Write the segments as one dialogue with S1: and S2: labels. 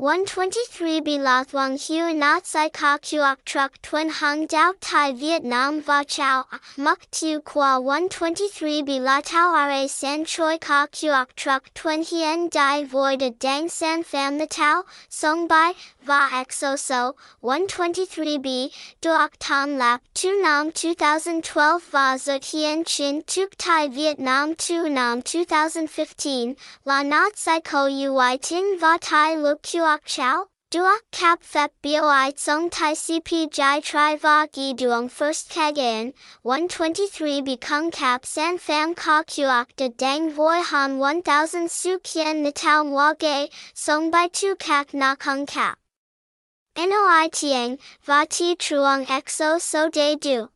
S1: 123 Loth Wang Hu Not Sai Ka Kuok Truck Twin Hung Dao Thai Vietnam Va Chao Muk Tu Qua 123 La Tao Ra San Choi Ka Kuok Truck Twin Hien Dai Void Dang San Pham The Tao Song Bai Va Exo So 123b Duok Tom Lap Tu Nam 2012 Va Zut Hien Chin Tuk Thai Vietnam Tu Nam 2015 La Not Sai Ko Ui Tin Va Tai Luk Kuok duok chao, duok cap phep boi tsong tai cp jai tri va gi duong first Cagayan, 123 become cap san pham ka kuok de dang voi han 1000 su kien natao mwa gay, song by tu kak na kung cap. Noi tiang, va ti truong exo so de du.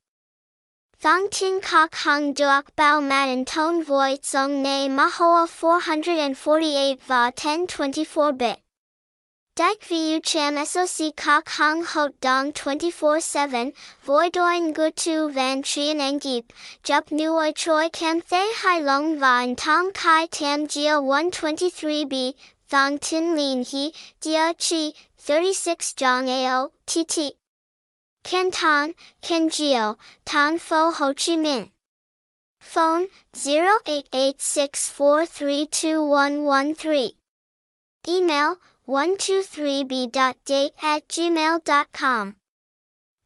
S1: Thong tin kok hung duok bao matin ton voi tsong ne mahoa 448 va 1024 bit. Dak vu cham soc kok hong hot dong 24-7, voi doin gu tu van trian angip, jup nuoi choi kam thay hai long vine tong kai tam gia 123b, thong tin lin he, dia chi, 36 jong ao, tt. Canton, Kengio, Tan Pho Ho Chi Minh. Phone 0886432113. Email 123b.date at gmail.com.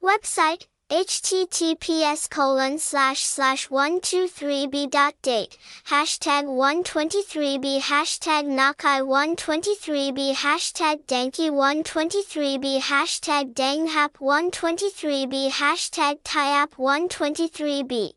S1: Website https colon slash slash 123b.date hashtag 123b hashtag nakai 123b hashtag danky 123b hashtag danghap 123b hashtag tyap 123b